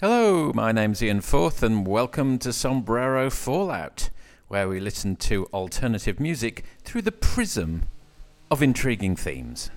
Hello, my name's Ian Forth, and welcome to Sombrero Fallout, where we listen to alternative music through the prism of intriguing themes.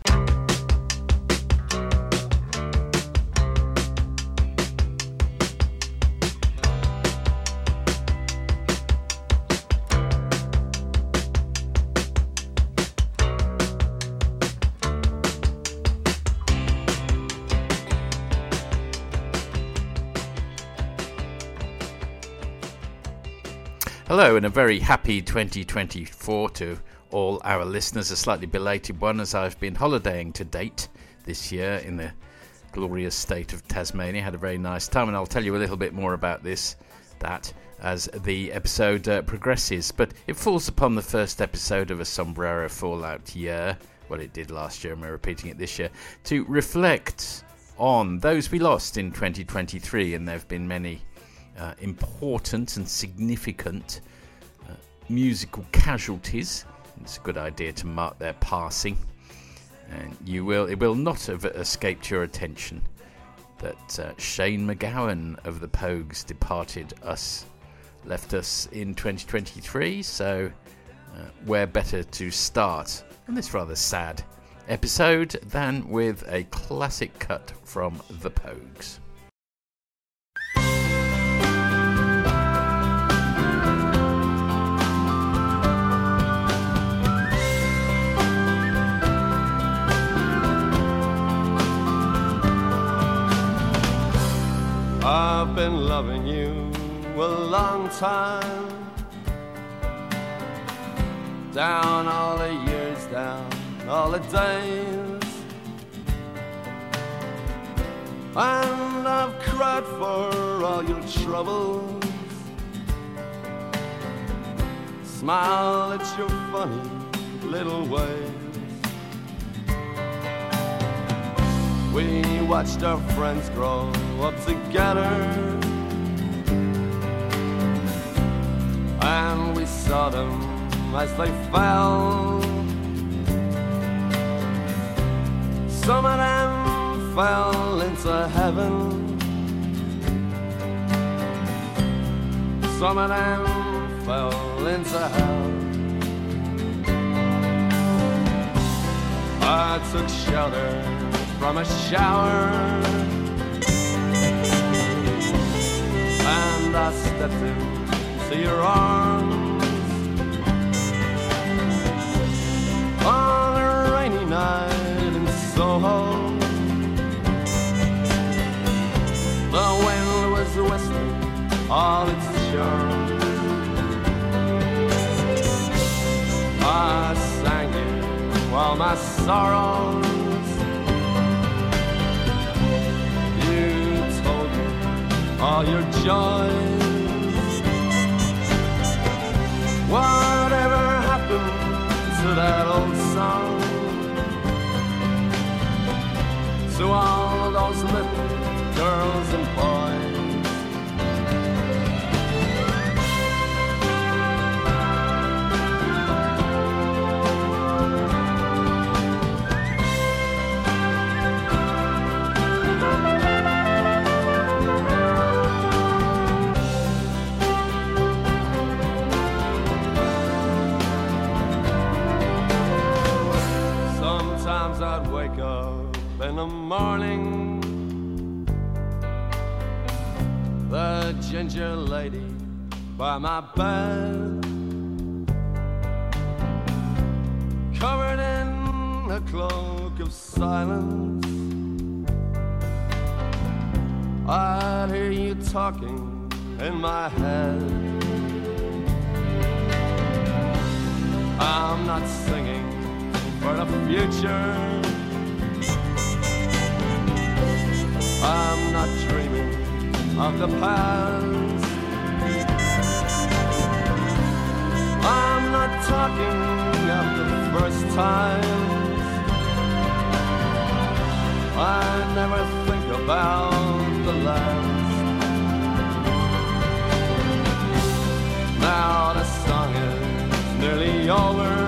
Hello, and a very happy 2024 to all our listeners. A slightly belated one as I've been holidaying to date this year in the glorious state of Tasmania. Had a very nice time, and I'll tell you a little bit more about this, that, as the episode uh, progresses. But it falls upon the first episode of a Sombrero Fallout year. Well, it did last year, and we're repeating it this year, to reflect on those we lost in 2023, and there have been many uh, important and significant uh, musical casualties. It's a good idea to mark their passing, and you will it will not have escaped your attention that uh, Shane MacGowan of the Pogues departed us, left us in 2023. So, uh, where better to start on this rather sad episode than with a classic cut from the Pogues. I've been loving you a long time. Down all the years, down all the days. And I've cried for all your troubles. Smile at your funny little ways. We watched our friends grow up together. And we saw them as they fell. Some of them fell into heaven. Some of them fell into hell. I took shelter from a shower. And I stepped into your arms on a rainy night in Soho. The wind was whistling all its charms. I sang it while my sorrows all your joys. Whatever happened to that old song? To all those little girls and boys. In the morning. The ginger lady by my bed, covered in a cloak of silence. I hear you talking in my head. I'm not singing for the future. I'm not dreaming of the past. I'm not talking of the first times. I never think about the last. Now the song is nearly over.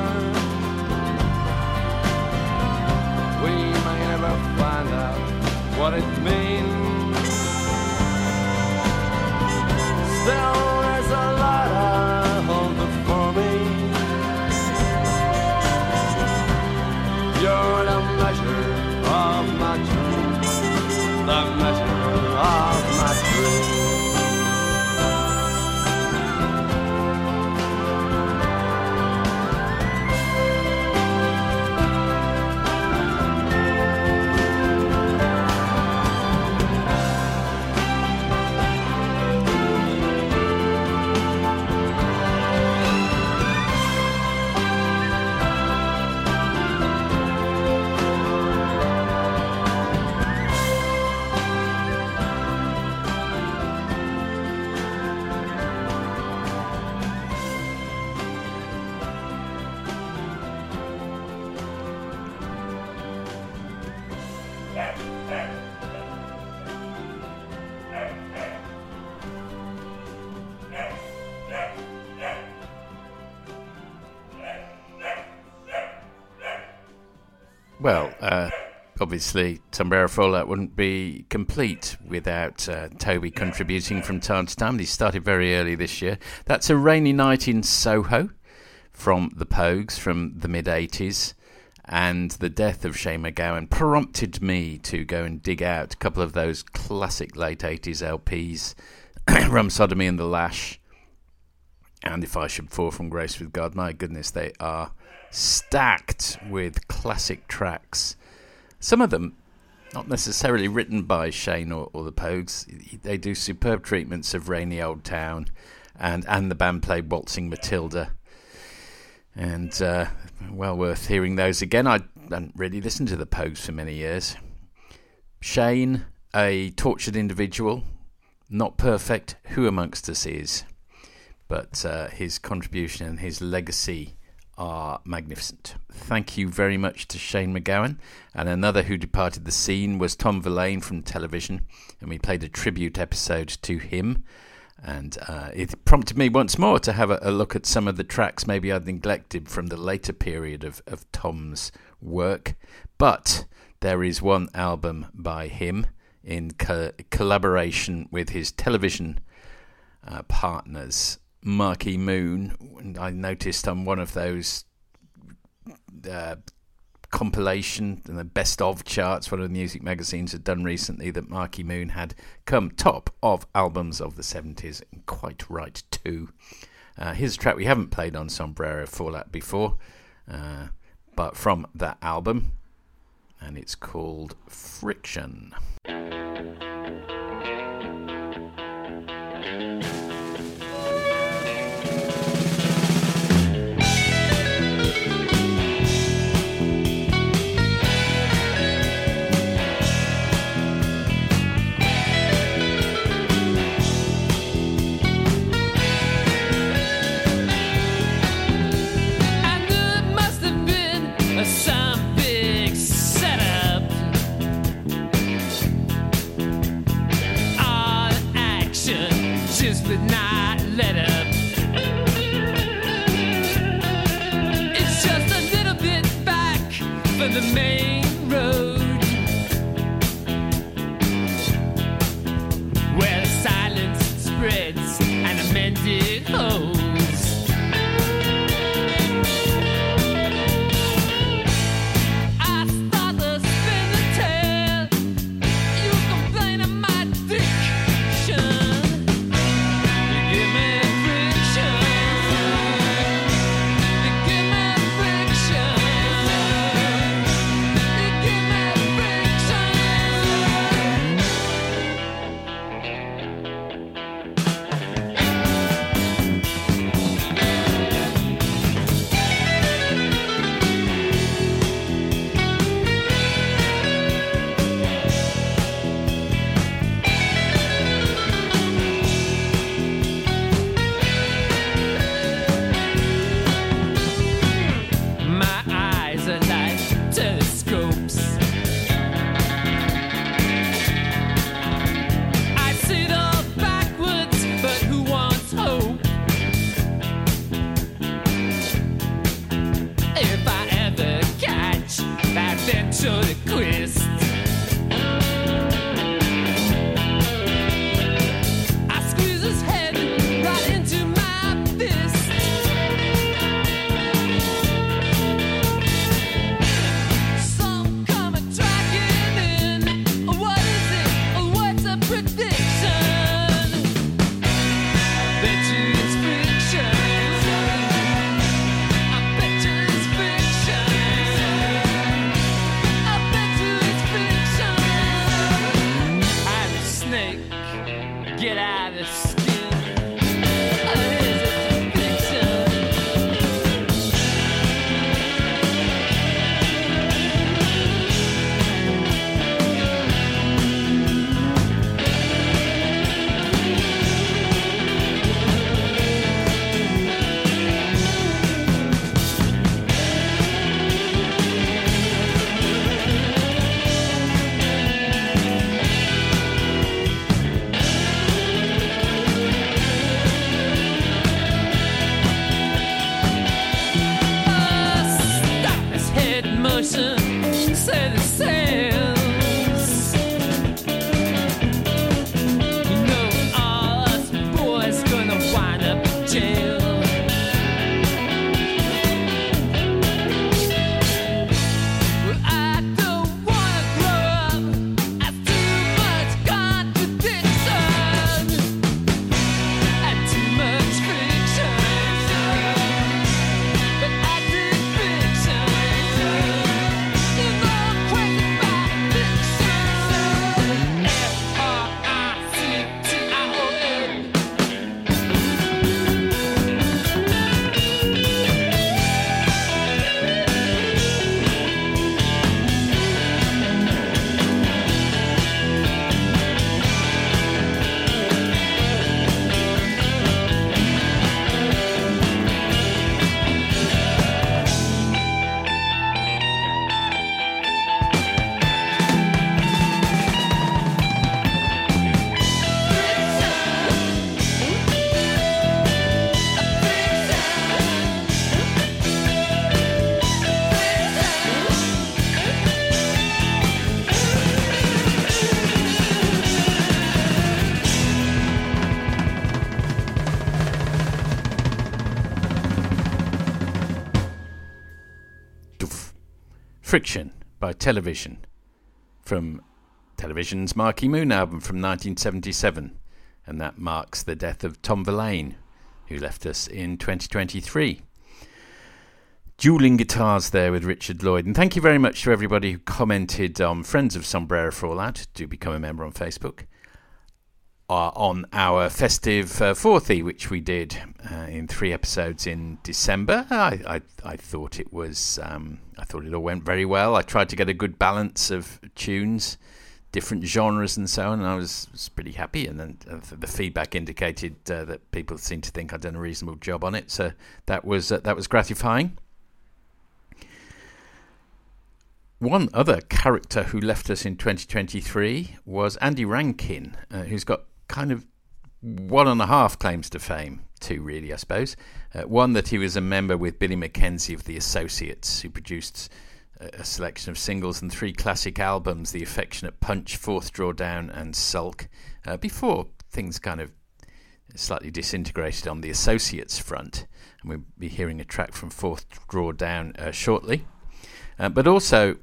what it means. Still, there's a lot of obviously, Sombrero Fallout wouldn't be complete without uh, Toby contributing from time to time. He started very early this year. That's A Rainy Night in Soho from the Pogues from the mid 80s. And the death of Shane MacGowan prompted me to go and dig out a couple of those classic late 80s LPs Rum Sodomy and the Lash. And If I Should Fall from Grace with God, my goodness, they are stacked with classic tracks. Some of them not necessarily written by Shane or, or, the Pogues. They do superb treatments of Rainy Old Town, and and the band played Waltzing Matilda, and uh, well worth hearing those again. I hadn't really listened to the Pogues for many years. Shane, a tortured individual, not perfect. Who amongst us is? But uh, his contribution and his legacy are magnificent. Thank you very much to Shane MacGowan. And another who departed the scene was Tom Verlaine from television, and we played a tribute episode to him. And uh, it prompted me once more to have a, a, look at some of the tracks maybe I'd neglected from the later period of, of Tom's work. But there is one album by him in co- collaboration with his television uh, partners Marquee Moon. And I noticed on one of those uh, compilation and the best of charts, one of the music magazines had done recently, that Marquee Moon had come top of albums of the 70s. and Quite right, too. Uh, here's a track we haven't played on Sombrero Fallout before, uh, but from that album, and it's called Friction. the name Friction by Television from Television's Marquee Moon album from 1977, and that marks the death of Tom Verlaine, who left us in 2023. Dueling guitars there with Richard Lloyd, and thank you very much to everybody who commented on Friends of Sombrero Fallout. Do become a member on Facebook uh, on our festive uh, fourthie, which we did uh, in three episodes in December. I, I, I thought it was um, I thought it all went very well. I tried to get a good balance of tunes, different genres, and so on. And I was, was pretty happy. And then uh, the feedback indicated uh, that people seemed to think I'd done a reasonable job on it. So that was uh, that was gratifying. One other character who left us in 2023 was Andy Rankine, who's got kind of one and a half claims to fame. Two, really, I suppose. Uh, one that he was a member with Billy Mackenzie of the Associates, who produced a selection of singles and three classic albums The Affectionate Punch, Fourth Drawer Down, and Sulk, uh, before things kind of slightly disintegrated on the Associates front. And we'll be hearing a track from Fourth Drawer Down uh, shortly. Uh, but also,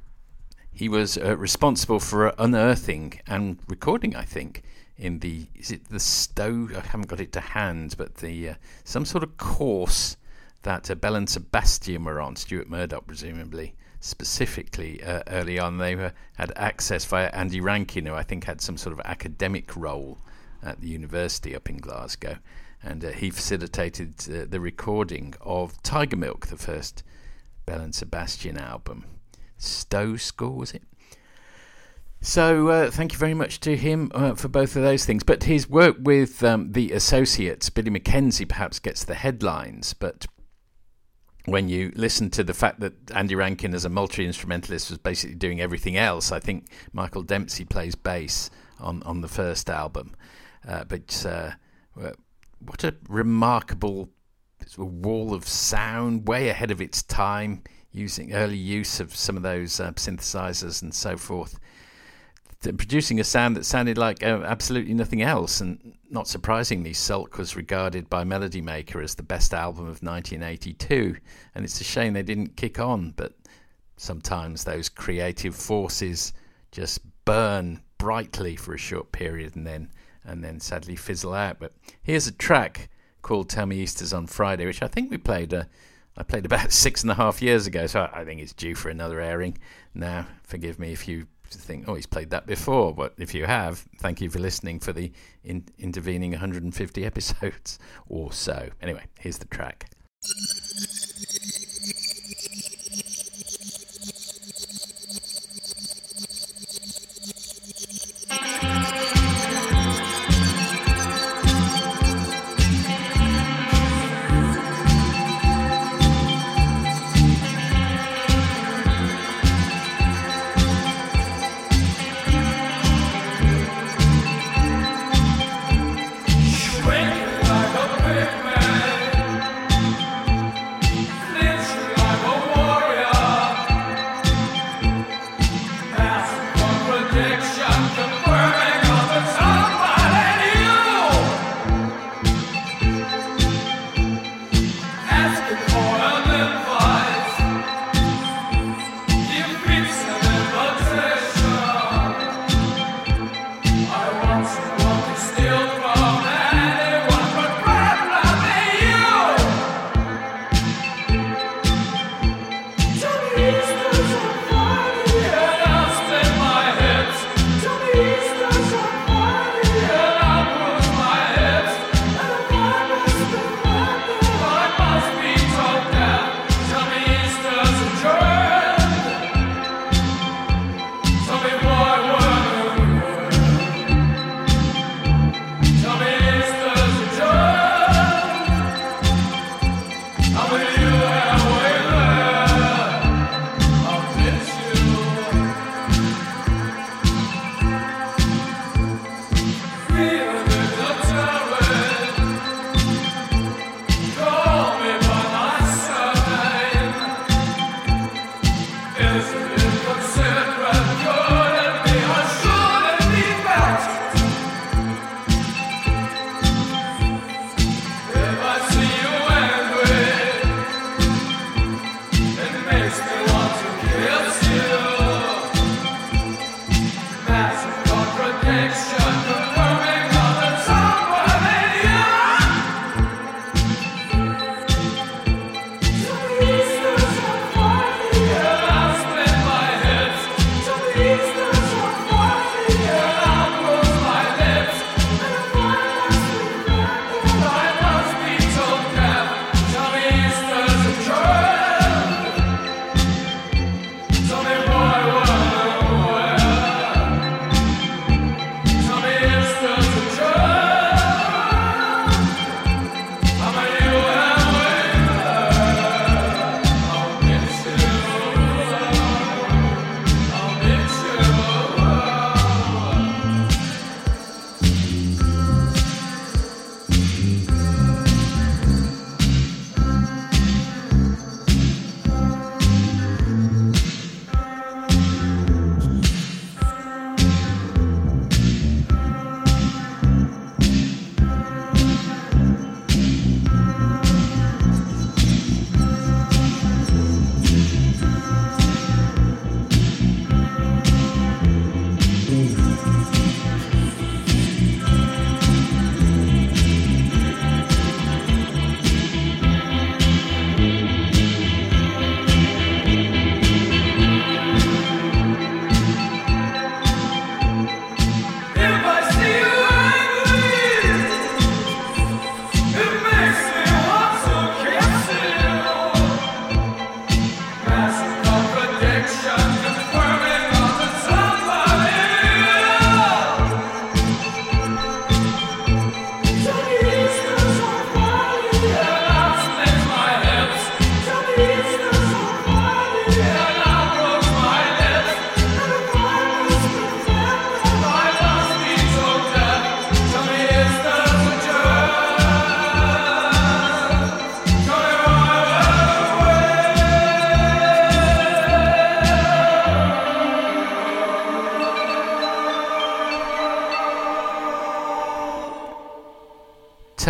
he was uh, responsible for unearthing and recording, I think, in the is it the Stow? I haven't got it to hand, but the uh, some sort of course that uh, Belle and Sebastian were on, Stuart Murdoch presumably specifically uh, early on. They were, had access via Andy Rankine, who I think had some sort of academic role at the university up in Glasgow, and uh, he facilitated uh, the recording of Tigermilk, the first Belle and Sebastian album. Stow School was it? So uh, thank you very much to him uh, for both of those things. But his work with um, the associates, Billy Mackenzie, perhaps gets the headlines. But when you listen to the fact that Andy Rankine, as a multi instrumentalist, was basically doing everything else, I think Michael Dempsey plays bass on on the first album. Uh, but uh, what a remarkable wall of sound, way ahead of its time, using early use of some of those uh, synthesizers and so forth producing a sound that sounded like uh, absolutely nothing else. And not surprisingly, Sulk was regarded by Melody Maker as the best album of 1982. And it's a shame they didn't kick on, but sometimes those creative forces just burn brightly for a short period and then and then sadly fizzle out. But here's a track called "Tell Me Easter's on Friday," which I think we played. Uh, I played about six and a half years ago, so I think it's due for another airing. Now, forgive me if you think, oh, he's played that before. But if you have, thank you for listening for the in- intervening 150 episodes or so. Anyway, here's the track.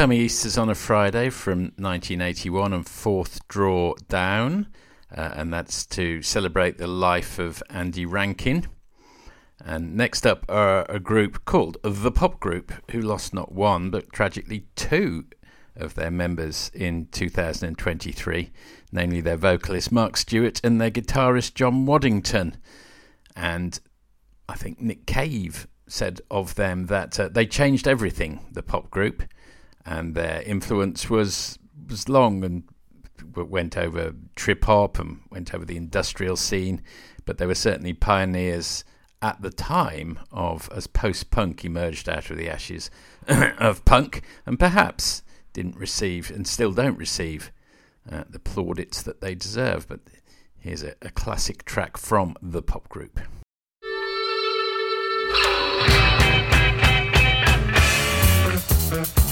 Me Easter's on a Friday from 1981 and Fourth Drawer Down, uh, and that's to celebrate the life of Andy Rankine. And next up are a group called The Pop Group, who lost not one but tragically two of their members in 2023, namely their vocalist Mark Stewart and their guitarist John Waddington. And I think Nick Cave said of them that uh, they changed everything, the pop group, and their influence was was long and went over trip hop and went over the industrial scene, but they were certainly pioneers at the time of as post punk emerged out of the ashes of punk, and perhaps didn't receive and still don't receive uh, the plaudits that they deserve. But here's a, a classic track from the pop group.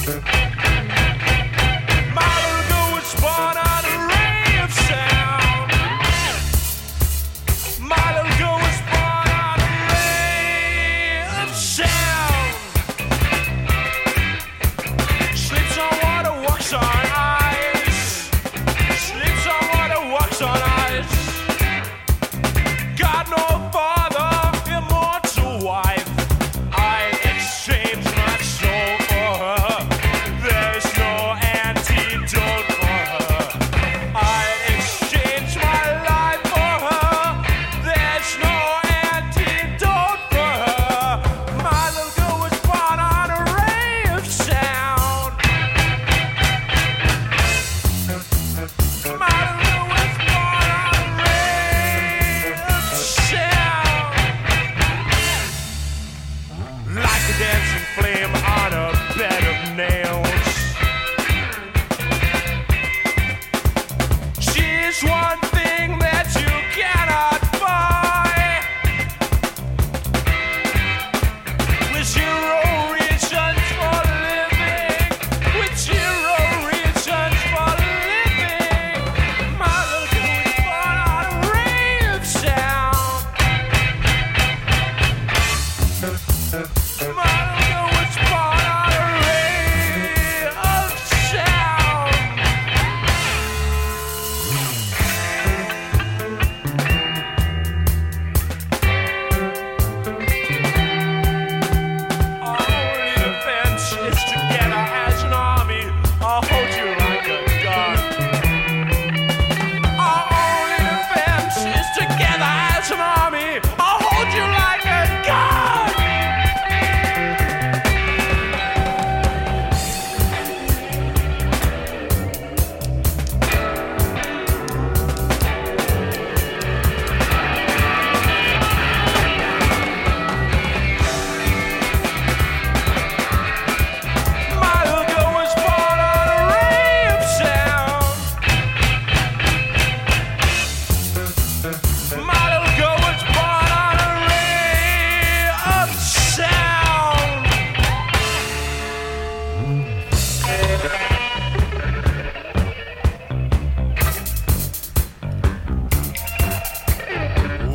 Thank you.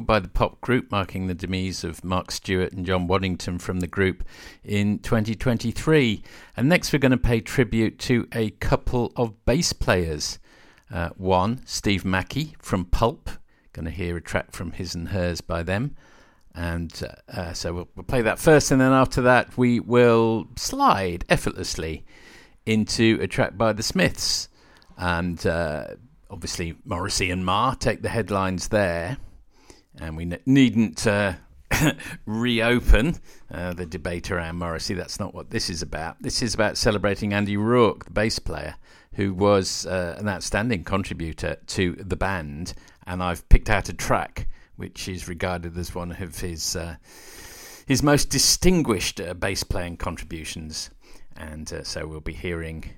by the pop group, marking the demise of Mark Stewart and John Waddington from the group in 2023. And next, we're going to pay tribute to a couple of bass players. Uh, one, Steve Mackey from Pulp. Going to hear a track from His and Hers by them. And uh, uh, so we'll, we'll play that first, and then after that, we will slide effortlessly into a track by the Smiths. And uh, obviously Morrissey and Marr take the headlines there, and we ne- needn't uh, reopen uh, the debate around Morrissey. That's not what this is about. This is about celebrating Andy Rourke, the bass player, who was uh, an outstanding contributor to the band, and I've picked out a track which is regarded as one of his uh, his most distinguished uh, bass playing contributions. And uh, so we'll be hearing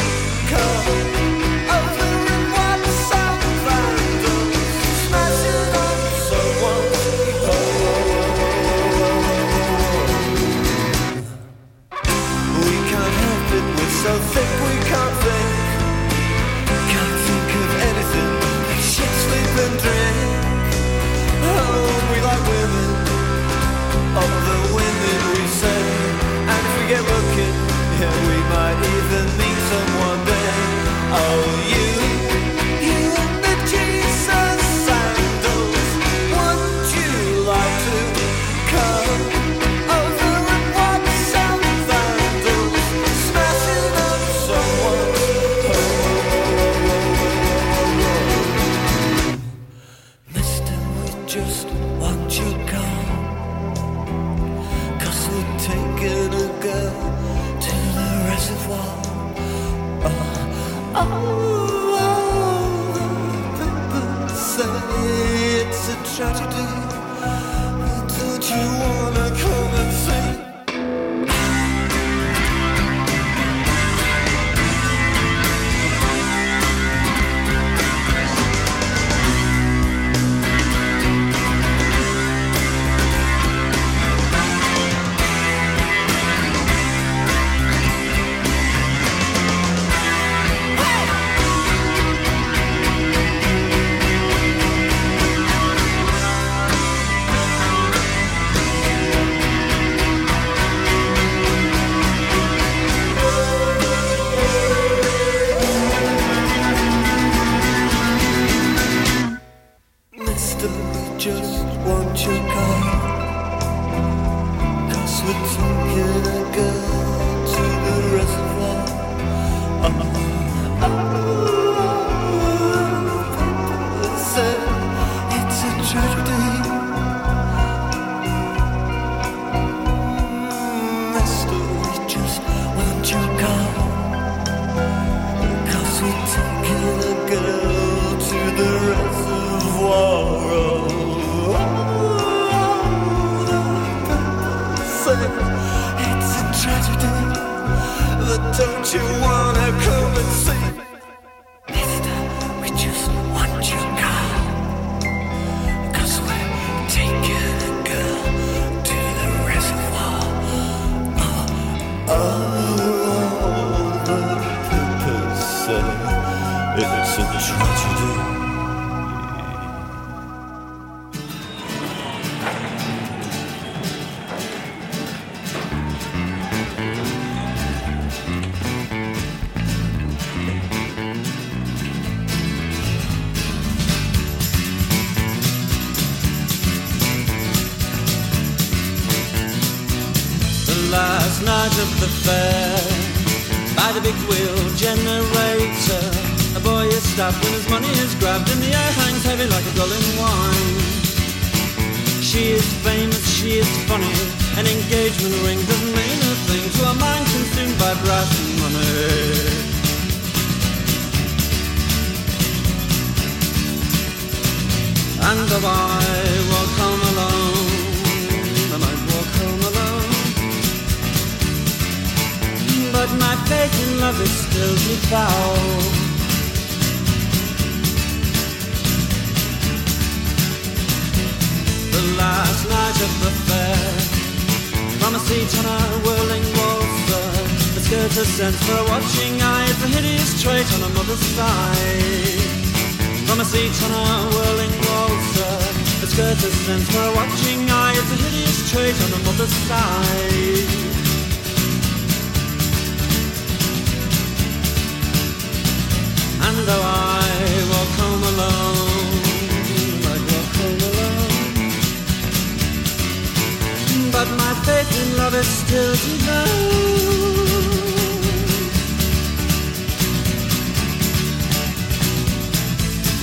but my faith in love is still devout.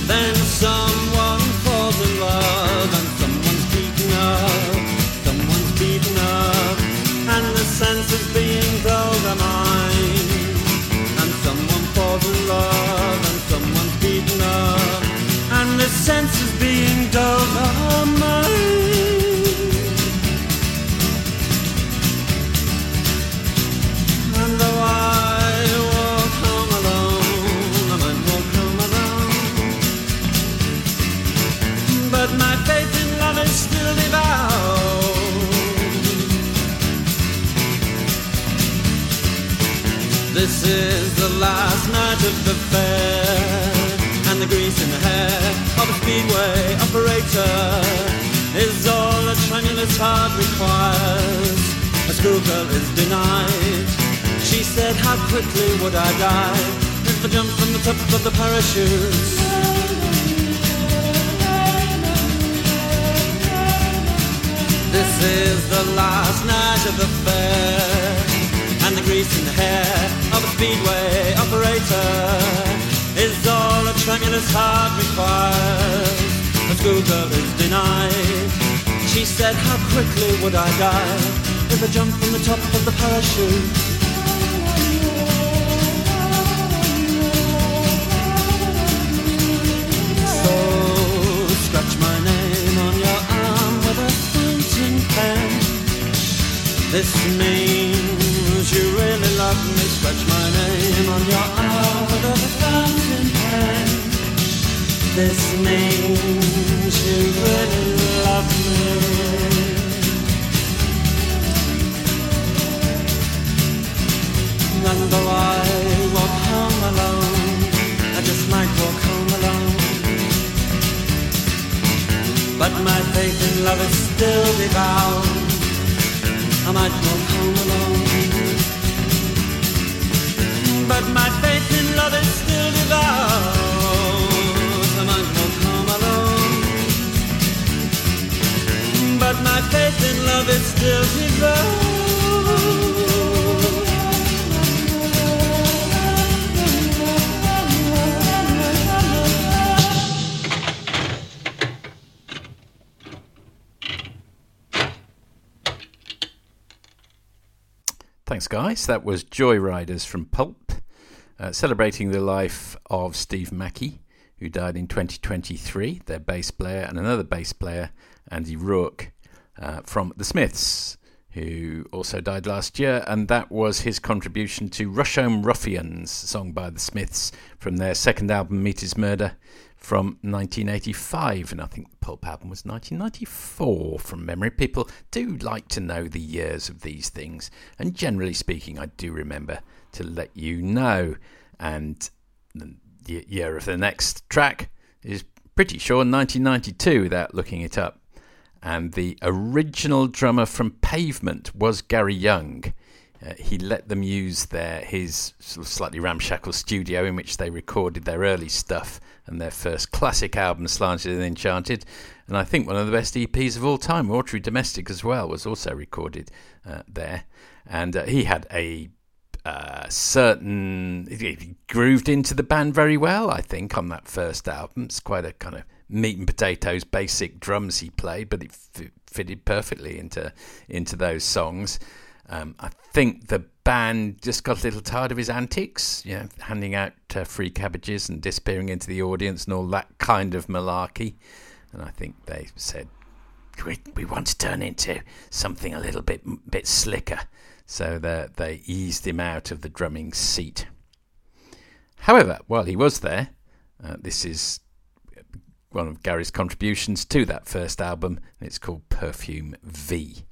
Then someone falls in love and someone's beaten up, someone's beaten up, and the sense of being I. And someone falls in love and someone's beaten up, and the sense of being dulled is the last night of the fair, and the grease in the hair of a speedway operator is all a tremulous heart requires. A schoolgirl is denied. She said, How quickly would I die if I jumped from the top of the parachute? This is the last night of the fair, and the grease in the hair speedway operator is all a tremulous heart requires. A schoolgirl is denied. She said, How quickly would I die if I jumped from the top of the parachute? So scratch love me. Scratch my name on your arm with a fountain pen. This means you really love me. And though I walk home alone, I just might walk home alone. But my faith in love is still devout. I might walk home alone. But my faith in love is still devout. I might walk home alone. But my faith in love is still devout. Thanks, guys. That was Joyriders from Pulp, uh, celebrating the life of Steve Mackey, who died in 2023, their bass player, and another bass player, Andy Rourke, uh, from The Smiths, who also died last year. And that was his contribution to Rusholme Ruffians, song by The Smiths from their second album, Meat Is Murder, from 1985. And I think the Pulp album was 1994 from memory. People do like to know the years of these things. And generally speaking, I do remember to let you know. And the year of the next track is pretty sure 1992 without looking it up. And the original drummer from Pavement was Gary Young. Uh, he let them use their his sort of slightly ramshackle studio in which they recorded their early stuff and their first classic album, Slanted and Enchanted. And I think one of the best EPs of all time, Watery, Domestic as well, was also recorded uh, there. And uh, he had a uh, certain he grooved into the band very well. I think on that first album, it's quite a kind of meat and potatoes basic drums he played, but it f- fitted perfectly into into those songs. Um, I think the band just got a little tired of his antics, you know, handing out uh, free cabbages and disappearing into the audience and all that kind of malarkey. And I think they said, we, we want to turn into something a little bit bit slicker. So that they eased him out of the drumming seat. However, while he was there, uh, this is one of Gary's contributions to that first album, and it's called Perfume V.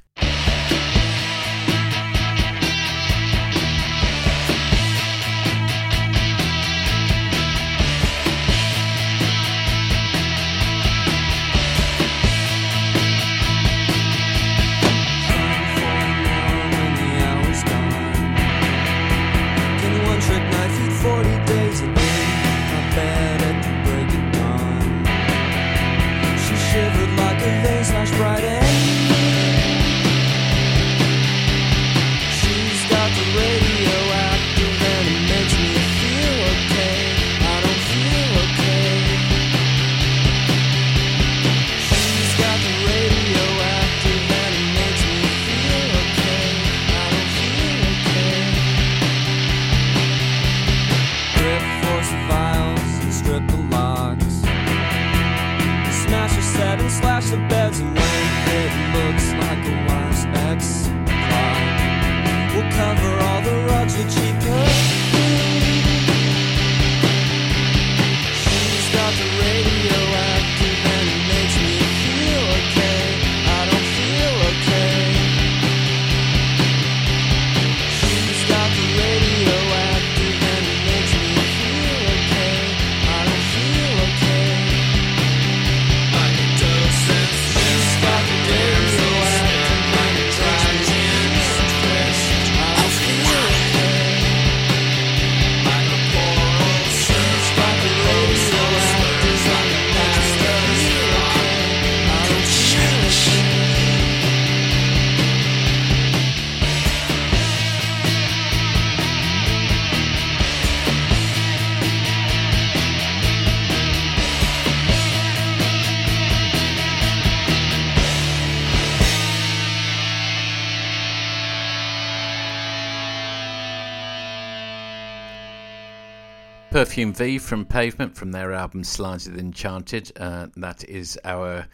Perfume V from Pavement from their album Slanted Enchanted. Uh, that is our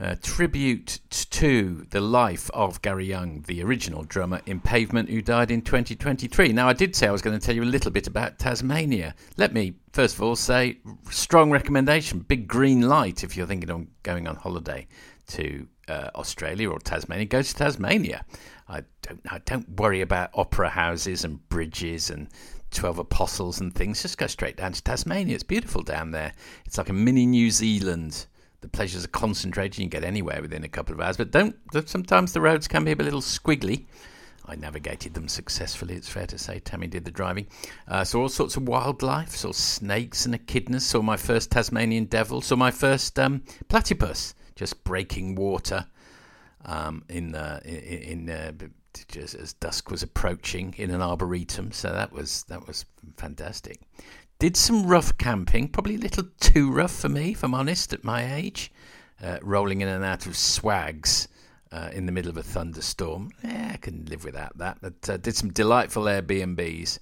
uh, tribute to the life of Gary Young, the original drummer in Pavement, who died in 2023. Now, I did say I was going to tell you a little bit about Tasmania. Let me, first of all, say strong recommendation, big green light if you're thinking of going on holiday to uh, Australia or Tasmania. Go to Tasmania. I don't, I don't worry about opera houses and bridges and 12 apostles and things. Just go straight down to Tasmania. It's beautiful down there. It's like a mini New Zealand. The pleasures are concentrated. You can get anywhere within a couple of hours, but don't. Sometimes the roads can be a little squiggly. I navigated them successfully, it's fair to say. Tammy did the driving. Uh, saw all sorts of wildlife, saw snakes and echidnas, saw my first Tasmanian devil, saw my first um, platypus just breaking water um, in, uh, in, in uh, just as dusk was approaching in an arboretum. So that was that was fantastic. Did some rough camping, probably a little too rough for me, if I'm honest, at my age. Uh, rolling in and out of swags uh, in the middle of a thunderstorm. Yeah, I can live without that. But uh, did some delightful Airbnbs.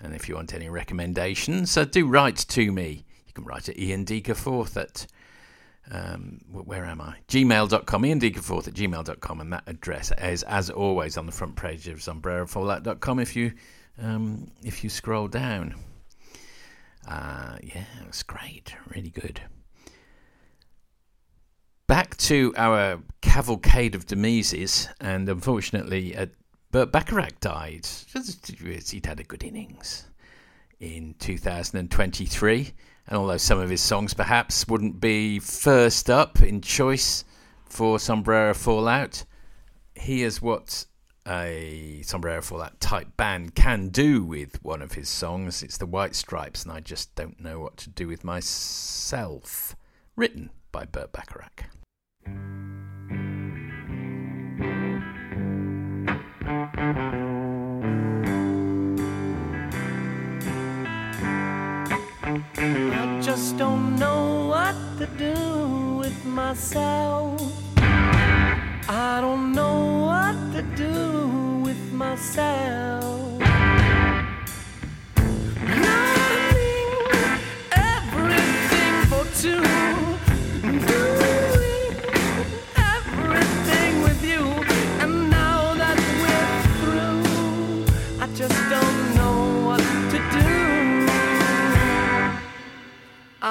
And if you want any recommendations, uh, do write to me. You can write at Ian Deaker4th at um, wh- where am I? Gmail.com, Ian Deaker4th at gmail.com, and that address is, as always, on the front page of sombrerofallout.com if you um, if you scroll down. Uh, yeah, it was great, really good. Back to our cavalcade of demises, and unfortunately, uh, Burt Bacharach died. He'd had a good innings in 2023, and although some of his songs perhaps wouldn't be first up in choice for Sombrero Fallout, he is what a Sombrero Fallout type band can do with one of his songs. It's the White Stripes, and I just don't know what to do with myself. Written by Burt Bacharach. I just myself. I don't know what to do with myself. Running everything for two,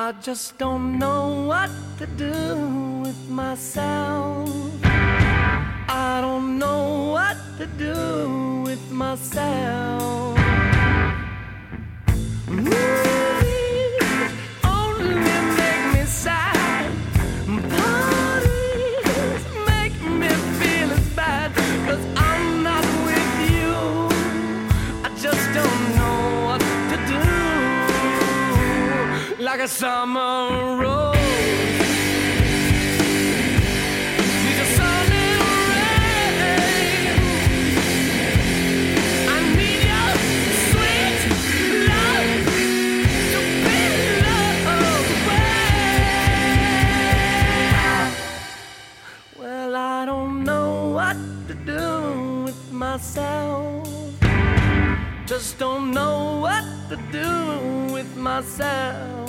I just don't know what to do with myself. I don't know what to do with myself. Do with myself. Just don't know what to do with myself.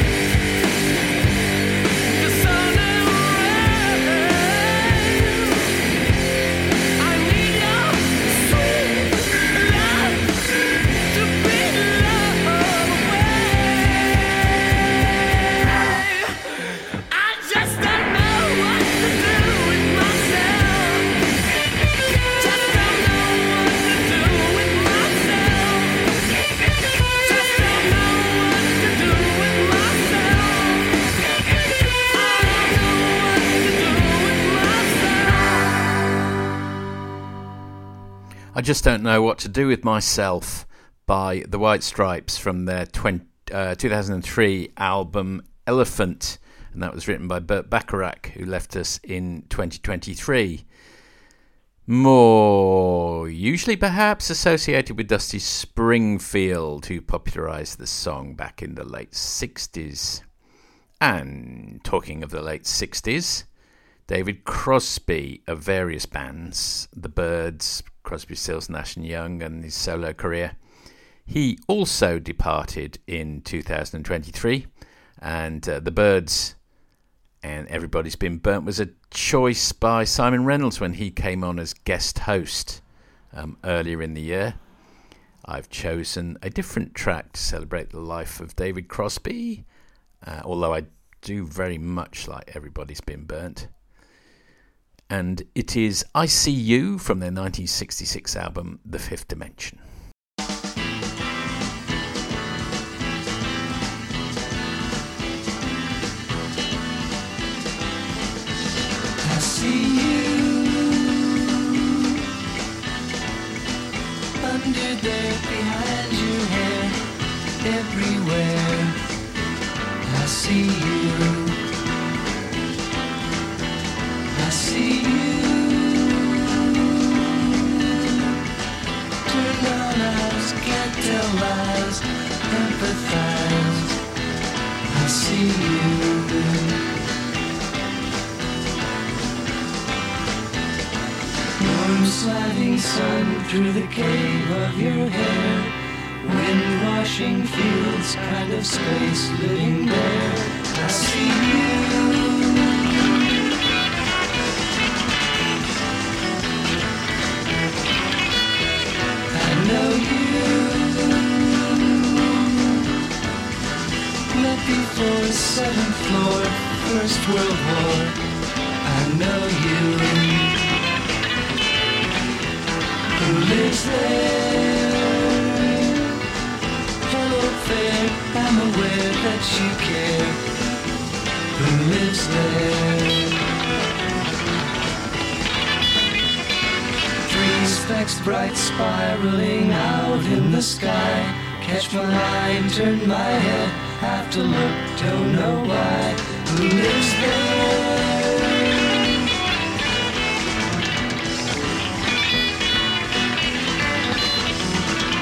I just don't know what to do with myself by the White Stripes from their 20, uh, 2003 album Elephant, and that was written by Burt Bacharach, who left us in 2023. More usually, perhaps, associated with Dusty Springfield, who popularised the song back in the late 60s. And talking of the late 60s, David Crosby of various bands, The Byrds, Crosby, Stills, Nash and Young, and his solo career. He also departed in 2023, and uh, The Byrds and Everybody's Been Burnt was a choice by Simon Reynolds when he came on as guest host um, earlier in the year. I've chosen a different track to celebrate the life of David Crosby, uh, although I do very much like Everybody's Been Burnt and it is I See You from their 1966 album The Fifth Dimension. Everywhere. I see you. Washing fields, kind of space living there. I see you. Met seventh floor, First World War. I know you. Who lives there? Hello, fair. I'm aware that you care. Who lives there? Three specks bright spiraling out in the sky. Catch my eye, turn my head, have to look, don't know why. Who lives there?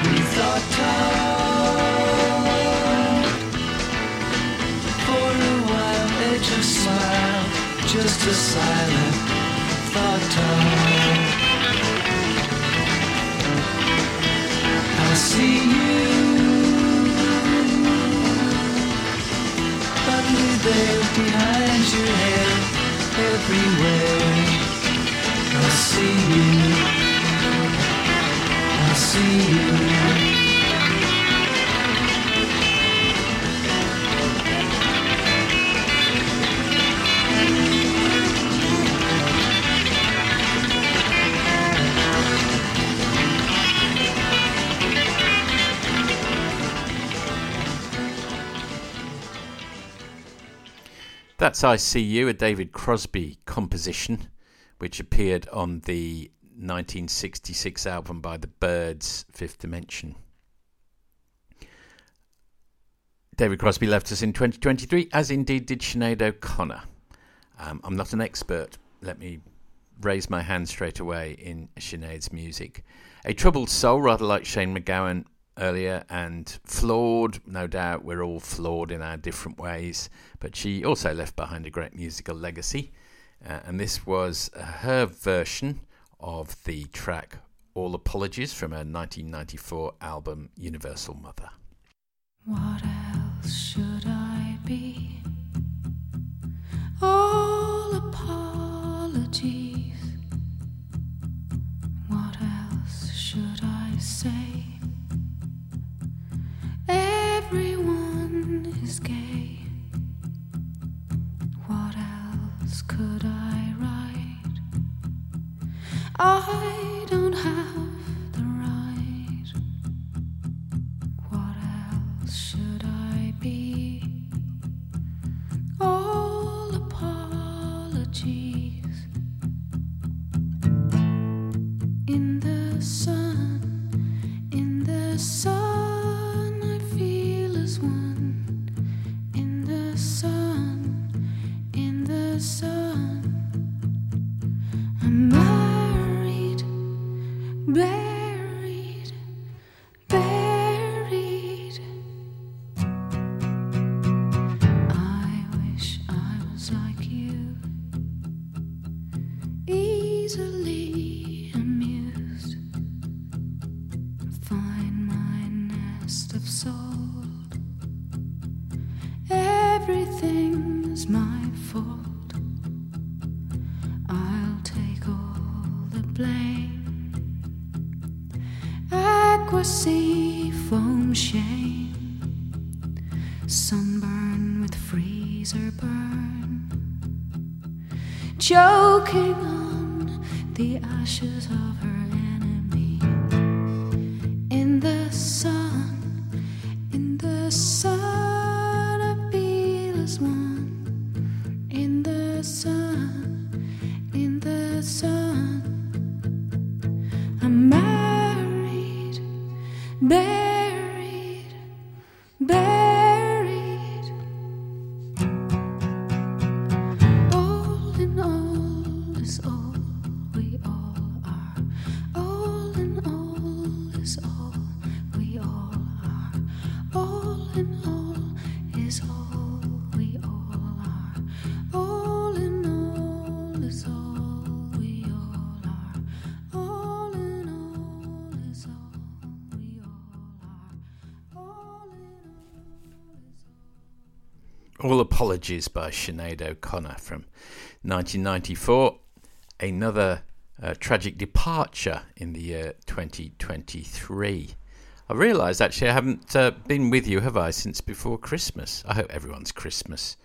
We thought tall for a while, edge of smile, just a silent thought tall. I see you there behind your head, everywhere. I see you. I see you. That's I See You, a David Crosby composition, which appeared on the 1966 album by the Byrds, Fifth Dimension. David Crosby left us in 2023, as indeed did Sinead O'Connor. Um, I'm not an expert, let me raise my hand straight away in Sinead's music. A troubled soul, rather like Shane MacGowan earlier, and flawed, no doubt, we're all flawed in our different ways, but she also left behind a great musical legacy, uh, and this was uh, her version of the track All Apologies from her 1994 album Universal Mother. What else should I be? All Everyone is gay. What else could I write? I don't have the right. What else should I be? All apologies. In the sun, in the sun, buried, Sea foam shame. Sunburn with freezer burn. Choking on the ashes of her Apologies by Sinead O'Connor from 1994. Another uh, tragic departure in the year 2023. I realise actually I haven't uh, been with you, have I, since before Christmas? I hope everyone's Christmas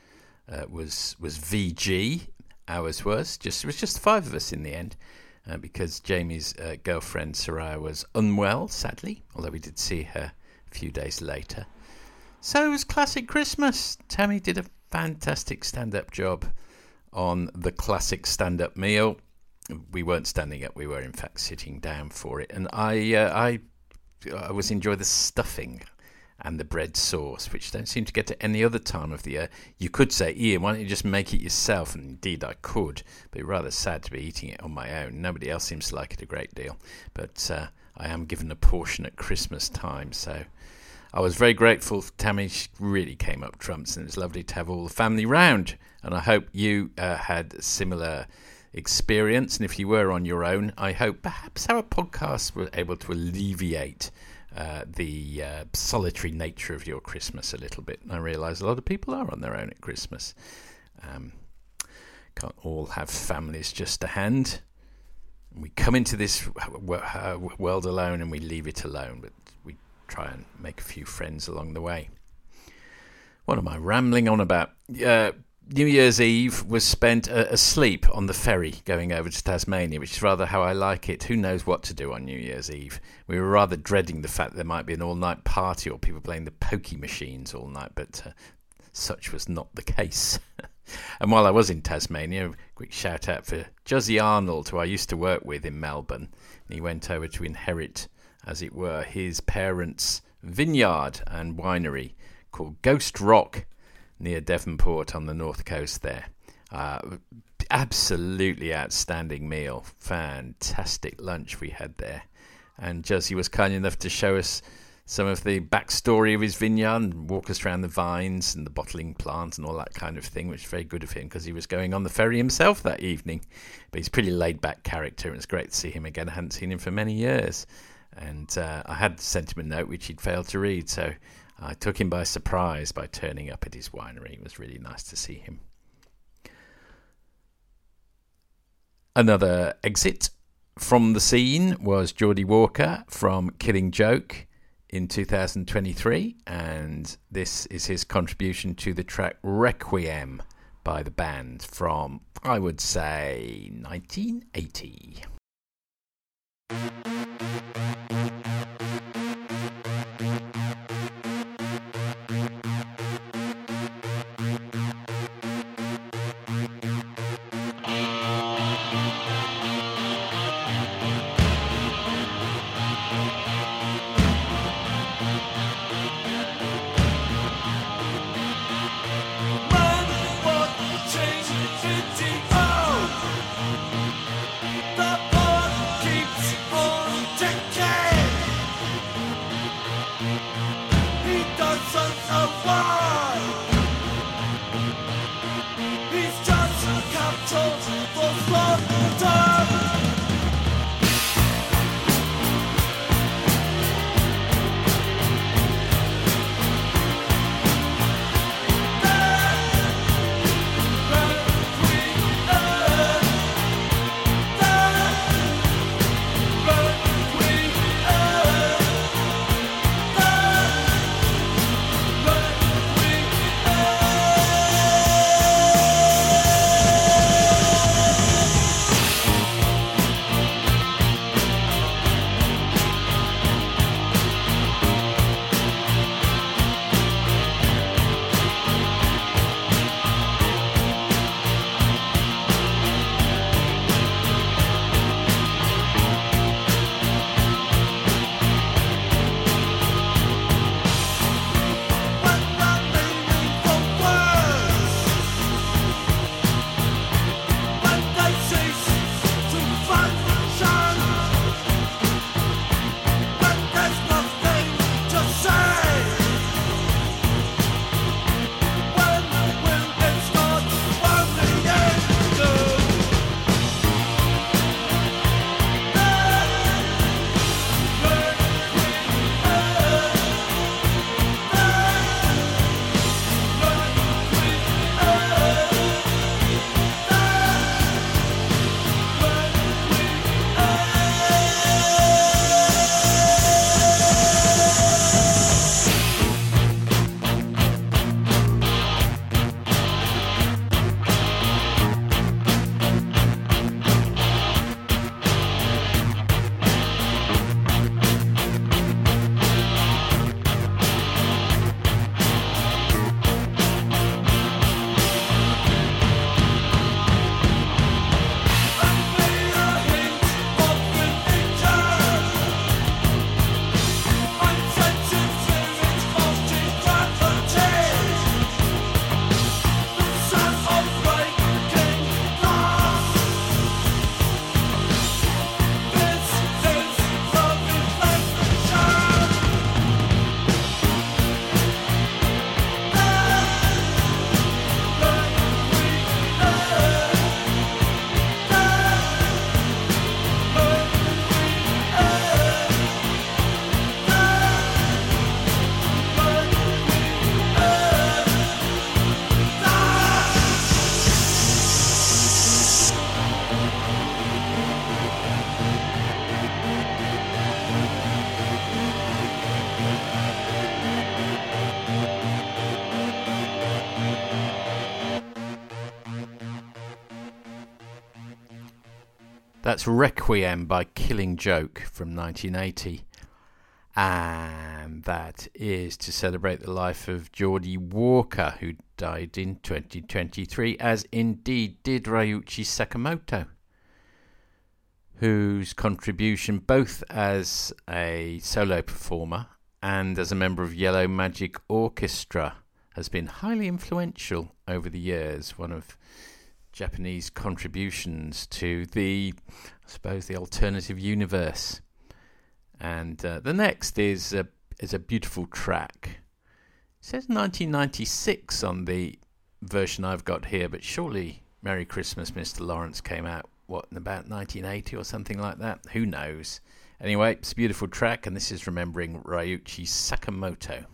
uh, was was VG. Ours was just it was just five of us in the end, uh, because Jamie's uh, girlfriend Soraya was unwell, sadly. Although we did see her a few days later. So it was classic Christmas. Tammy did a fantastic stand-up job on the classic stand-up meal. We weren't standing up; we were in fact sitting down for it, and I, uh, I, I was enjoying the stuffing and the bread sauce, which don't seem to get at any other time of the year. You could say, Ian, why don't you just make it yourself? And indeed, I could, but rather sad to be eating it on my own. Nobody else seems to like it a great deal, but uh, I am given a portion at Christmas time, so. I was very grateful for Tammy. She really came up trumps, and it was lovely to have all the family round. And I hope you uh, had similar experience. And if you were on your own, I hope perhaps our podcast were able to alleviate uh, the uh, solitary nature of your Christmas a little bit. And I realise a lot of people are on their own at Christmas. Um, can't all have families just to hand. We come into this uh, world alone and we leave it alone, but we try and make a few friends along the way. What am I rambling on about? Uh, New Year's Eve was spent uh, asleep on the ferry going over to Tasmania, which is rather how I like it. Who knows what to do on New Year's Eve? We were rather dreading the fact there might be an all night party or people playing the pokey machines all night, but uh, such was not the case. and while I was in Tasmania, quick shout out for Juzzy Arnold, who I used to work with in Melbourne. He went over to inherit, as it were, his parents' vineyard and winery called Ghost Rock near Devonport on the north coast there. Uh, absolutely outstanding meal. Fantastic lunch we had there. And Juzzy was kind enough to show us some of the backstory of his vineyard and walk us around the vines and the bottling plant and all that kind of thing, which is very good of him because he was going on the ferry himself that evening. But he's a pretty laid back character and it's great to see him again. I hadn't seen him for many years. And uh, I had sent him a note which he'd failed to read, so I took him by surprise by turning up at his winery. It was really nice to see him. Another exit from the scene was Geordie Walker from Killing Joke in 2023, and this is his contribution to the track Requiem by the band from, I would say, 1980. That's Requiem by Killing Joke from 1980. And that is to celebrate the life of Geordie Walker, who died in 2023, as indeed did Ryuichi Sakamoto, whose contribution both as a solo performer and as a member of Yellow Magic Orchestra has been highly influential over the years. One of Japanese contributions to the, I suppose, the alternative universe. And uh, the next is a, is a beautiful track. It says 1996 on the version I've got here, but surely Merry Christmas, Mr. Lawrence came out, what, in about 1980 or something like that? Who knows? Anyway, it's a beautiful track, and this is remembering Ryuichi Sakamoto.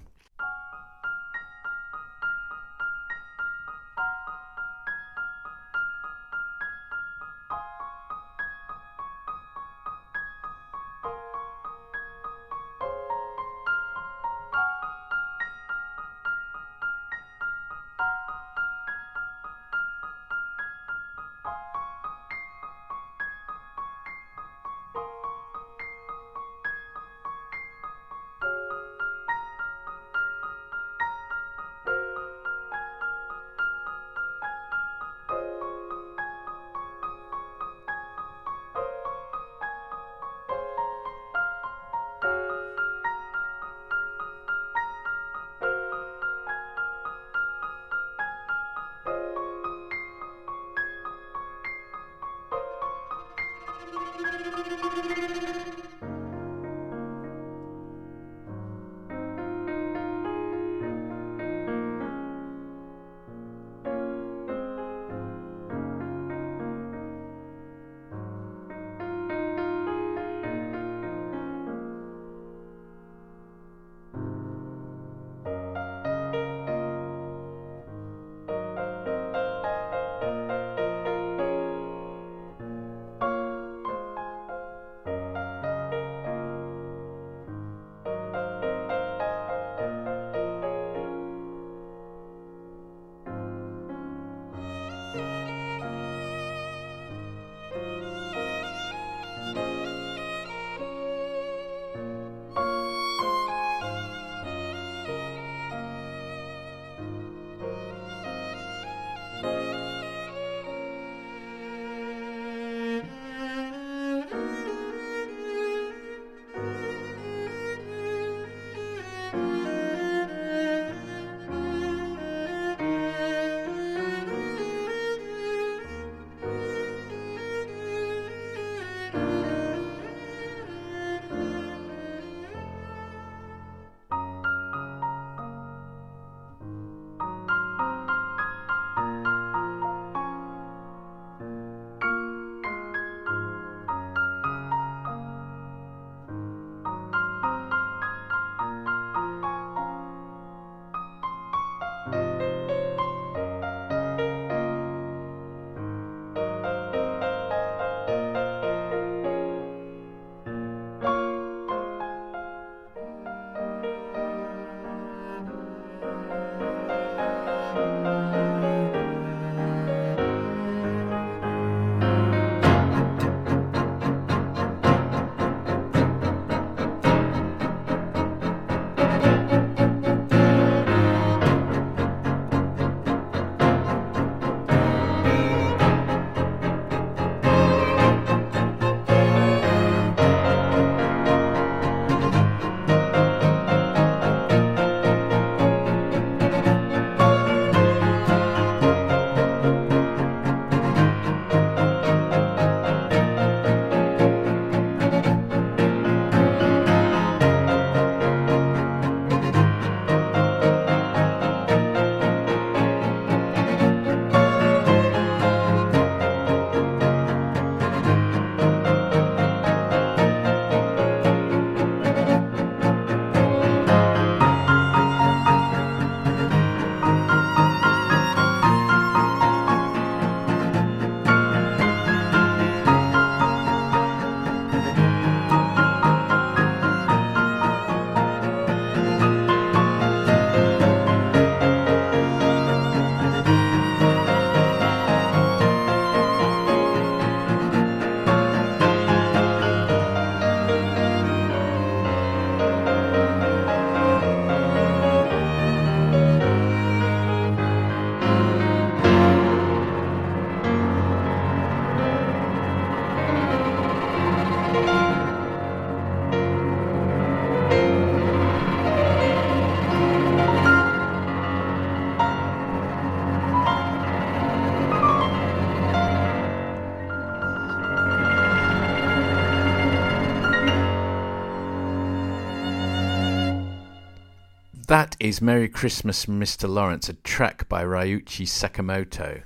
That is Merry Christmas Mr. Lawrence, a track by Ryuichi Sakamoto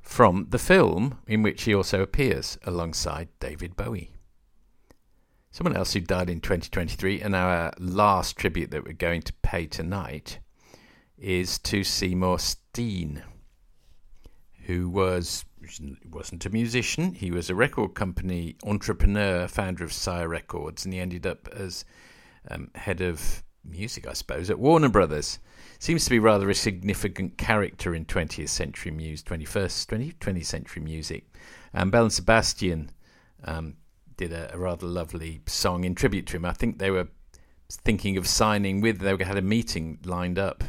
from the film in which he also appears alongside David Bowie. Someone else who died in 2023, and our last tribute that we're going to pay tonight is to Seymour Steen, who was wasn't a musician. He was a record company entrepreneur, founder of Sire Records, and he ended up as um, head of music, I suppose, at Warner Brothers. Seems to be rather a significant character in 20th century music, 21st, 20, 20th century music. And Belle and Sebastian um, did a, a rather lovely song in tribute to him. I think they were thinking of signing with, they had a meeting lined up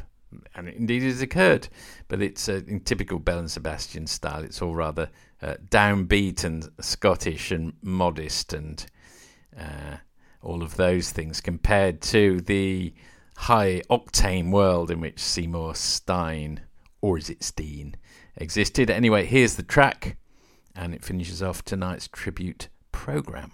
and indeed it has occurred. But it's uh, in typical Belle and Sebastian style. It's all rather uh, downbeat and Scottish and modest and uh, all of those things compared to the high octane world in which Seymour Stein, or is it Steen, existed. Anyway, here's the track, and it finishes off tonight's tribute program.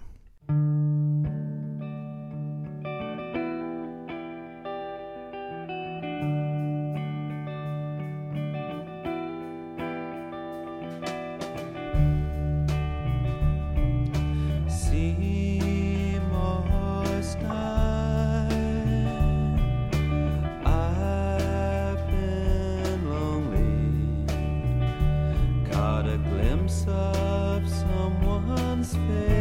Someone's face.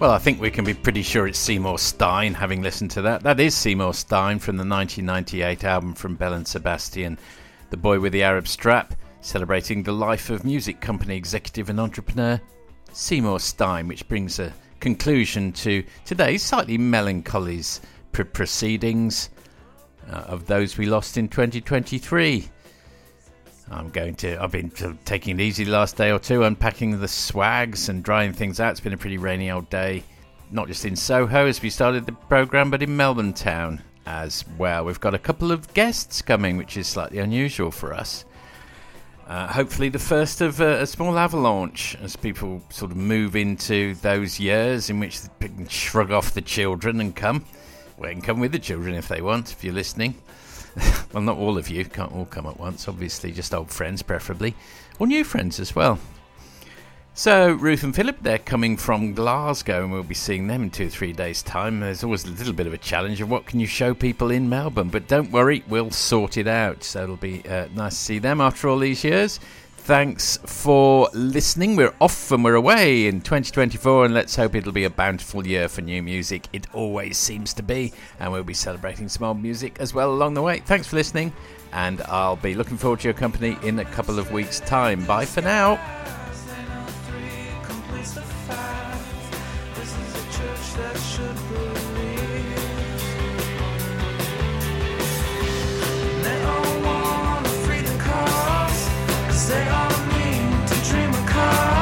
Well, I think we can be pretty sure it's Seymour Stein, having listened to that. That is Seymour Stein from the 1998 album from Belle and Sebastian, The Boy with the Arab Strap, celebrating the life of music company executive and entrepreneur Seymour Stein, which brings a conclusion to today's slightly melancholy proceedings uh, of those we lost in 2023. I'm going to. I've been sort of taking it easy the last day or two, unpacking the swags and drying things out. It's been a pretty rainy old day, not just in Soho as we started the programme, but in Melbourne town as well. We've got a couple of guests coming, which is slightly unusual for us. Uh, hopefully, the first of uh, a small avalanche as people sort of move into those years in which they can shrug off the children and come. They can come with the children if they want, if you're listening. well, not all of you, can't all come at once, obviously, just old friends preferably, or new friends as well. So, Ruth and Philip, they're coming from Glasgow, and we'll be seeing them in two or three days' time. There's always a little bit of a challenge of what can you show people in Melbourne, but don't worry, we'll sort it out. So, it'll be uh, nice to see them after all these years. Thanks for listening. We're off and we're away in 2024, and let's hope it'll be a bountiful year for new music. It always seems to be, and we'll be celebrating some old music as well along the way. Thanks for listening, and I'll be looking forward to your company in a couple of weeks' time. Bye for now. they all mean to dream a car.